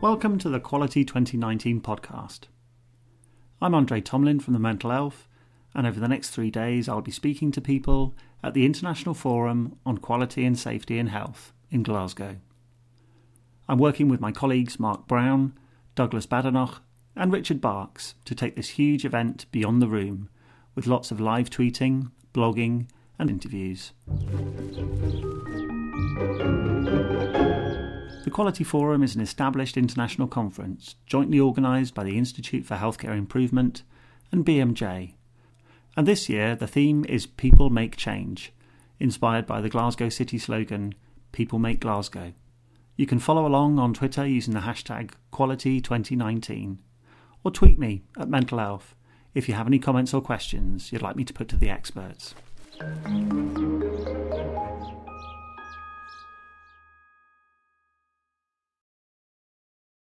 Welcome to the Quality 2019 podcast. I'm Andre Tomlin from the Mental Elf, and over the next three days, I'll be speaking to people at the International Forum on Quality and Safety in Health in Glasgow. I'm working with my colleagues Mark Brown, Douglas Badenoch, and Richard Barks to take this huge event beyond the room with lots of live tweeting, blogging, and interviews. The Quality Forum is an established international conference jointly organised by the Institute for Healthcare Improvement and BMJ. And this year the theme is People Make Change, inspired by the Glasgow City slogan People Make Glasgow. You can follow along on Twitter using the hashtag Quality2019 or tweet me at Mental Elf if you have any comments or questions you'd like me to put to the experts.